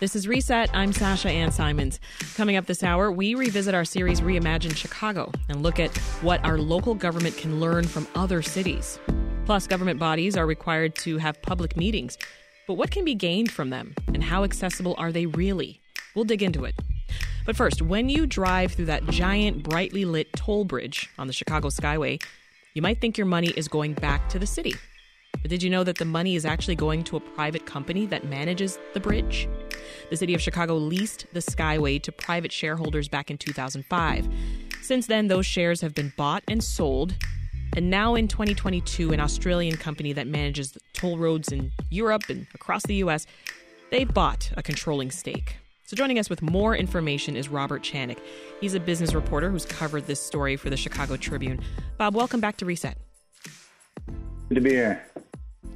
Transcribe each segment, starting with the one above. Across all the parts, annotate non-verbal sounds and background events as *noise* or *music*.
This is Reset. I'm Sasha Ann Simons. Coming up this hour, we revisit our series Reimagine Chicago and look at what our local government can learn from other cities. Plus, government bodies are required to have public meetings. But what can be gained from them, and how accessible are they really? We'll dig into it. But first, when you drive through that giant, brightly lit toll bridge on the Chicago Skyway, you might think your money is going back to the city. But did you know that the money is actually going to a private company that manages the bridge? The city of Chicago leased the Skyway to private shareholders back in 2005. Since then, those shares have been bought and sold. And now in 2022, an Australian company that manages toll roads in Europe and across the US, they've bought a controlling stake. So, joining us with more information is Robert Channick. He's a business reporter who's covered this story for the Chicago Tribune. Bob, welcome back to Reset. Good to be here.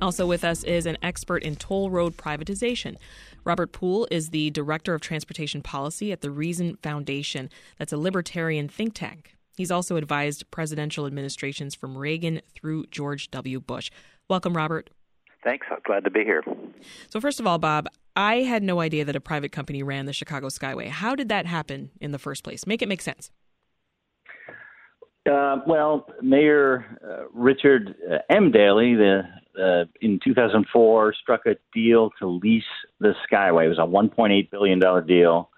Also with us is an expert in toll road privatization. Robert Poole is the Director of Transportation Policy at the Reason Foundation. That's a libertarian think tank. He's also advised presidential administrations from Reagan through George W. Bush. Welcome, Robert. Thanks. I'm glad to be here. So, first of all, Bob, I had no idea that a private company ran the Chicago Skyway. How did that happen in the first place? Make it make sense. Uh, well, Mayor uh, Richard uh, M. Daley, the uh, in 2004 struck a deal to lease the Skyway. It was a 1.8 billion dollar deal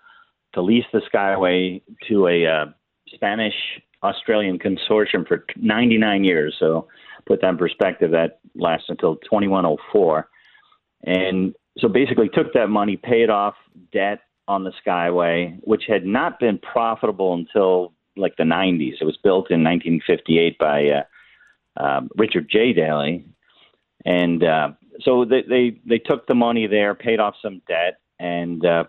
to lease the Skyway to a uh, Spanish Australian consortium for 99 years. So, put that in perspective, that lasts until 2104. And so, basically, took that money, paid off debt on the Skyway, which had not been profitable until like the 90s. It was built in 1958 by uh, um, Richard J. Daley, and uh, so they, they they took the money there, paid off some debt, and uh,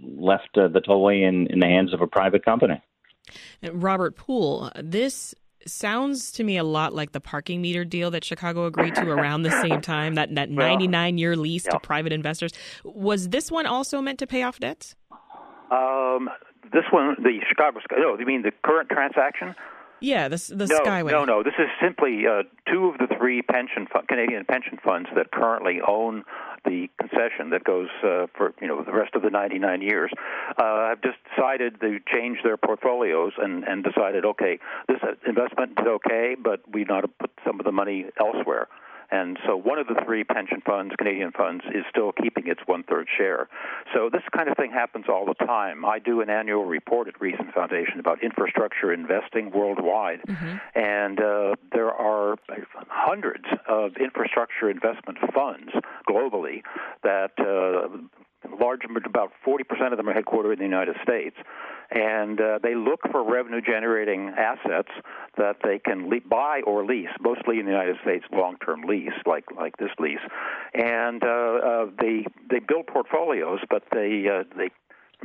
left uh, the tollway in, in the hands of a private company. Robert Poole, this sounds to me a lot like the parking meter deal that Chicago agreed to around the same time. That that *laughs* 99 year lease yeah. to private investors. Was this one also meant to pay off debts? Um, this one, the Chicago. No, you mean the current transaction? Yeah, the the no, Skyway. No, no, this is simply uh, two of the three pension fund, Canadian pension funds that currently own the concession that goes uh, for you know the rest of the 99 years. Uh, have just decided to change their portfolios and and decided, okay, this investment is okay, but we to put some of the money elsewhere. And so one of the three pension funds, Canadian funds, is still keeping its one third share. So this kind of thing happens all the time. I do an annual report at Reason Foundation about infrastructure investing worldwide, mm-hmm. and uh, there are hundreds of infrastructure investment funds globally that uh, large, about 40% of them are headquartered in the United States, and uh, they look for revenue-generating assets that they can le- buy or lease, mostly in the United States, long-term lease, like like this lease, and uh, uh, they they build portfolios, but they uh, they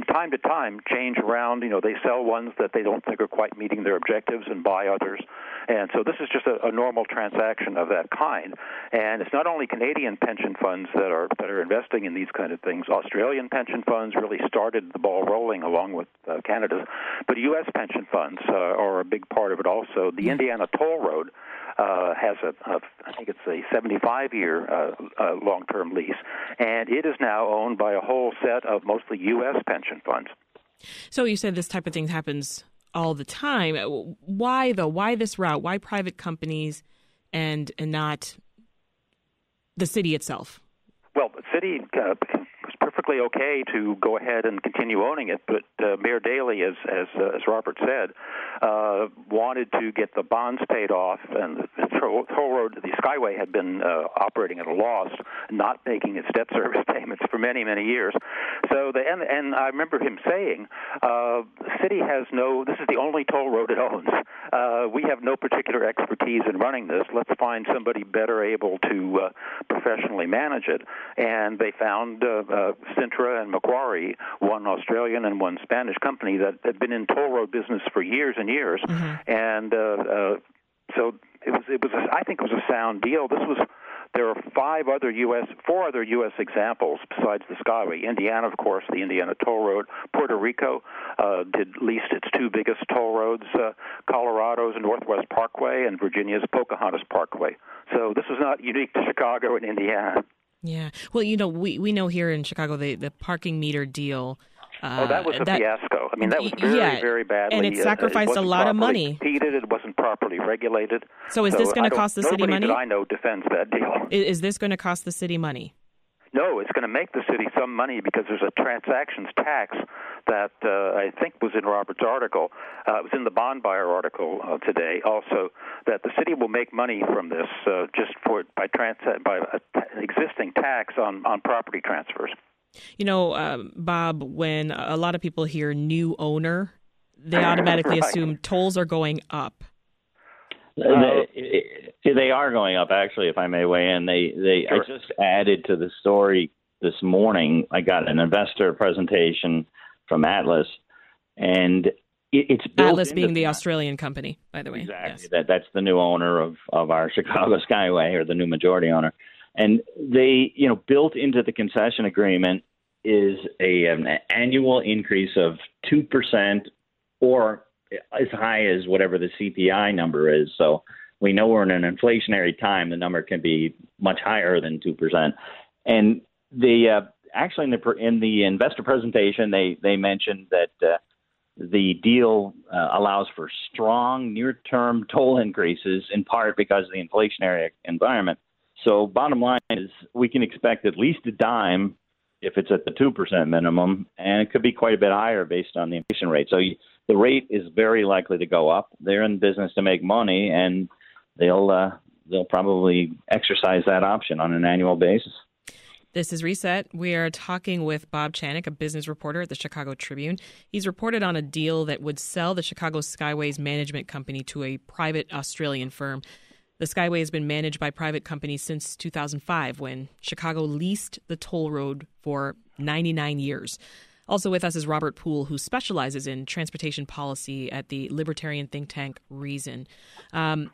from time to time change around. You know, they sell ones that they don't think are quite meeting their objectives and buy others. And so this is just a, a normal transaction of that kind. And it's not only Canadian pension funds that are that are investing in these kind of things. Australian pension funds really started the ball rolling along with uh, Canada's, but U.S. pension funds uh, are a big part of it also. The Indiana Toll Road uh, has a, a, I think it's a 75 year uh, uh, long term lease, and it is now owned by a whole set of mostly U.S. pension funds. So you said this type of thing happens all the time. Why though? Why this route? Why private companies and and not the city itself? Well, the city uh, perfectly okay to go ahead and continue owning it, but uh, Mayor Daley, as as, uh, as Robert said, uh, wanted to get the bonds paid off, and the toll road, the Skyway, had been uh, operating at a loss, not making its debt service *laughs* payments for many many years. So the and, and I remember him saying, uh, the city has no. This is the only toll road it owns. Uh, we have no particular expertise in running this. Let's find somebody better able to uh, professionally manage it. And they found uh, uh, Cintra and Macquarie, one Australian and one Spanish company that had been in toll road business for years and years, mm-hmm. and uh, uh, so it was. It was. A, I think it was a sound deal. This was. There are five other U.S. four other U.S. examples besides the Skyway. Indiana, of course, the Indiana Toll Road. Puerto Rico uh, did leased its two biggest toll roads. Uh, Colorado's Northwest Parkway and Virginia's Pocahontas Parkway. So this is not unique to Chicago and Indiana. Yeah. Well, you know, we, we know here in Chicago the, the parking meter deal. Uh, oh, that was a that, fiasco. I mean, that was very, yeah, very badly. And it sacrificed uh, it a lot of money. Competed, it wasn't properly regulated. So, is so this going to cost the city money? That I know defends that deal. Is, is this going to cost the city money? No, it's going to make the city some money because there's a transactions tax that uh, I think was in Robert's article. Uh, it was in the bond buyer article uh, today. Also, that the city will make money from this uh, just for by trans by existing tax on on property transfers. You know, um, Bob, when a lot of people hear new owner, they automatically *laughs* right. assume tolls are going up. They, they are going up, actually. If I may weigh in, they they sure. I just added to the story this morning. I got an investor presentation from Atlas, and it, it's Atlas being the Australian company, by the way. Exactly. Yes. That that's the new owner of of our *laughs* Chicago Skyway, or the new majority owner. And they, you know, built into the concession agreement is a an annual increase of two percent or as high as whatever the CPI number is. So we know we're in an inflationary time. The number can be much higher than two percent. And the uh, actually in the in the investor presentation, they they mentioned that uh, the deal uh, allows for strong near-term toll increases, in part because of the inflationary environment. So, bottom line is, we can expect at least a dime if it's at the two percent minimum, and it could be quite a bit higher based on the inflation rate. So, the rate is very likely to go up. They're in business to make money, and they'll uh, they'll probably exercise that option on an annual basis. This is Reset. We are talking with Bob Channick, a business reporter at the Chicago Tribune. He's reported on a deal that would sell the Chicago Skyways management company to a private Australian firm. The Skyway has been managed by private companies since 2005 when Chicago leased the toll road for 99 years. Also with us is Robert Poole, who specializes in transportation policy at the libertarian think tank Reason. Um,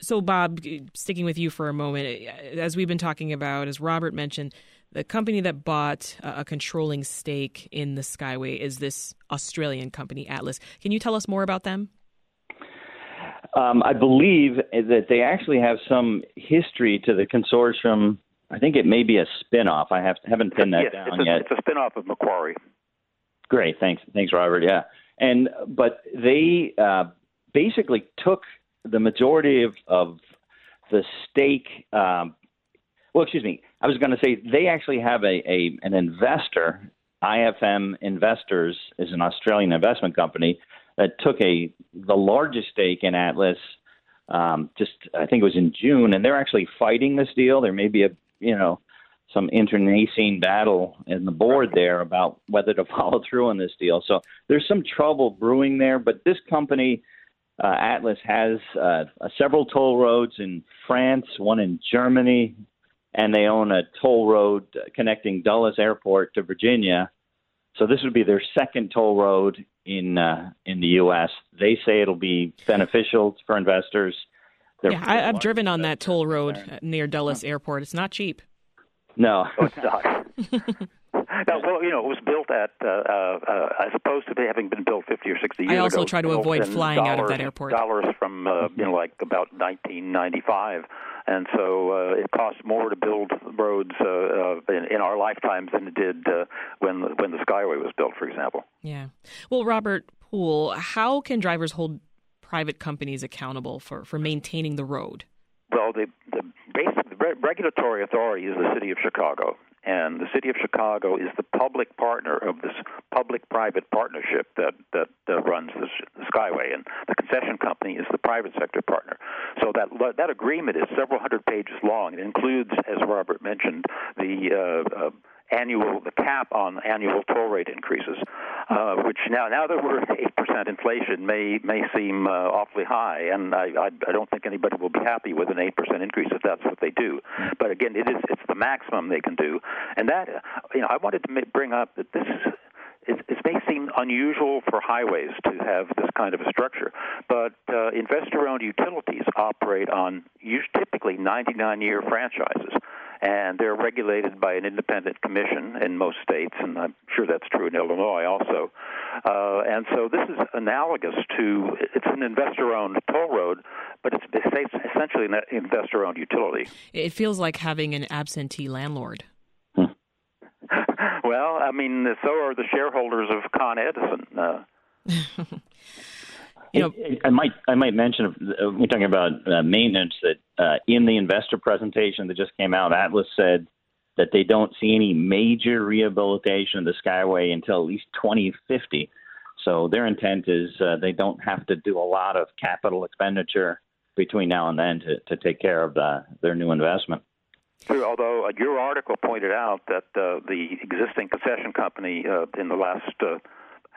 so, Bob, sticking with you for a moment, as we've been talking about, as Robert mentioned, the company that bought a controlling stake in the Skyway is this Australian company, Atlas. Can you tell us more about them? Um, I believe that they actually have some history to the consortium. I think it may be a spinoff. I have, haven't pinned that yes, down it's a, yet. It's a spinoff of Macquarie. Great, thanks, thanks, Robert. Yeah, and but they uh, basically took the majority of, of the stake. Um, well, excuse me. I was going to say they actually have a, a an investor. IFM Investors is an Australian investment company that took a the largest stake in Atlas. Um, just I think it was in June, and they're actually fighting this deal. There may be a you know some internecine battle in the board there about whether to *laughs* follow through on this deal. So there's some trouble brewing there. But this company uh, Atlas has uh, several toll roads in France, one in Germany, and they own a toll road connecting Dulles Airport to Virginia. So this would be their second toll road in uh, in the U.S. They say it'll be beneficial for investors. They're yeah, I, have driven on that toll road near Dulles Airport. It's not cheap. No, oh, it's not. *laughs* *laughs* Now, well, you know, it was built at, uh, uh, as opposed to having been built 50 or 60 years ago. I also ago, try to avoid flying Dulles, out of that airport. Dollars from, uh, you know, like about 1995. And so uh, it costs more to build roads uh, uh, in, in our lifetimes than it did uh, when when the Skyway was built, for example. Yeah. Well, Robert Poole, how can drivers hold private companies accountable for, for maintaining the road? Well, the, the basic the regulatory authority is the city of Chicago, and the city of Chicago is the public partner of this public-private partnership that that, that runs the, the Skyway, and the concession company is the private sector partner. So that that agreement is several hundred pages long. It includes, as Robert mentioned, the uh, uh, annual the cap on annual toll rate increases, uh, which now now that we're at eight percent inflation may may seem uh, awfully high, and I, I I don't think anybody will be happy with an eight percent increase if that's what they do. But again, it is it's the maximum they can do, and that you know I wanted to bring up that this is it, it may seem unusual for highways to have this kind of a structure, but uh, investor-owned utilities operate on typically 99-year franchises and they're regulated by an independent commission in most states, and I'm sure that's true in Illinois also. Uh, and so this is analogous to it's an investor-owned toll road, but it's essentially an investor-owned utility. It feels like having an absentee landlord. *laughs* well, I mean, so are the shareholders of Con Edison. Uh, *laughs* you know, I, I might I might mention uh, we're talking about uh, maintenance that uh, in the investor presentation that just came out, Atlas said that they don't see any major rehabilitation of the Skyway until at least 2050. So their intent is uh, they don't have to do a lot of capital expenditure between now and then to, to take care of the, their new investment. Although uh, your article pointed out that uh, the existing concession company uh, in the last uh,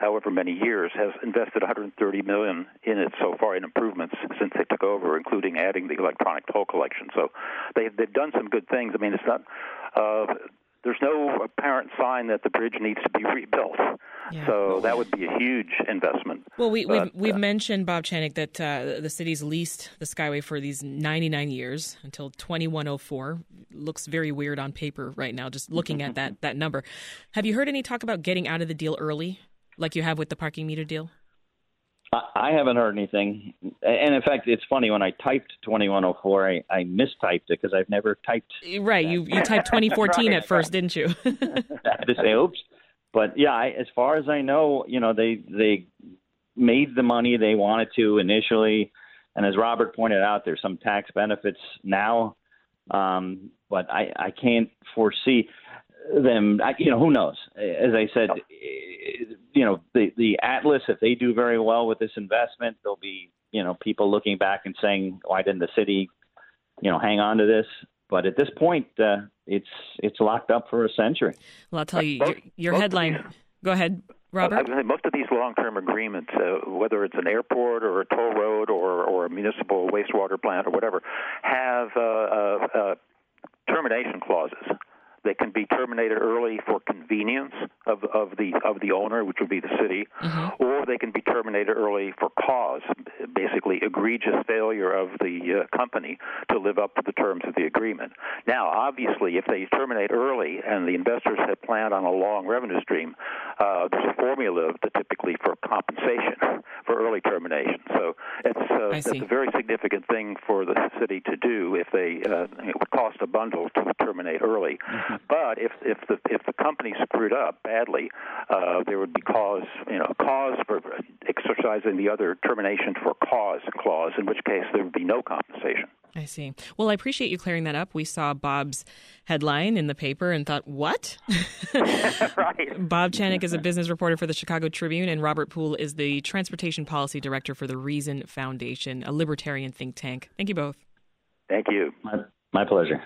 however many years, has invested 130 million in it so far in improvements since they took over, including adding the electronic toll collection. So they they've done some good things. I mean, it's not. Uh, there's no apparent sign that the bridge needs to be rebuilt. Yeah. So that would be a huge investment. Well, we, have we've, we've uh, mentioned Bob Channick that uh, the city's leased the Skyway for these 99 years until 2104. Looks very weird on paper right now, just looking at *laughs* that that number. Have you heard any talk about getting out of the deal early? Like you have with the parking meter deal? I haven't heard anything. And in fact, it's funny when I typed 2104, I, I mistyped it because I've never typed. Right. You, you typed *laughs* 2014 right, at first, didn't you? *laughs* I to say, oops. But yeah, I, as far as I know, you know, they they made the money they wanted to initially, and as Robert pointed out, there's some tax benefits now, um, but I I can't foresee them. I, you know, who knows? As I said, you know, the the Atlas, if they do very well with this investment, there'll be you know people looking back and saying, why didn't the city, you know, hang on to this? But at this point, uh, it's it's locked up for a century. Well, I'll tell you, your, your headline. Go ahead, Robert. most of these long-term agreements, uh, whether it's an airport or a toll road or or a municipal wastewater plant or whatever, have uh, uh, uh termination clauses they can be terminated early for convenience of, of the of the owner, which would be the city, mm-hmm. or they can be terminated early for cause, basically egregious failure of the uh, company to live up to the terms of the agreement. Now, obviously, if they terminate early and the investors had planned on a long revenue stream, uh, there's a formula typically for compensation for early termination. So it's uh, that's a very significant thing for the city to do if they uh, it would cost a bundle to terminate early. Mm-hmm. But if if the if the company screwed up badly, uh, there would be cause you know cause for exercising the other termination for cause clause, in which case there would be no compensation. I see. Well, I appreciate you clearing that up. We saw Bob's headline in the paper and thought, what? *laughs* right. Bob Channick is a business reporter for the Chicago Tribune, and Robert Poole is the transportation policy director for the Reason Foundation, a libertarian think tank. Thank you both. Thank you. My, my pleasure.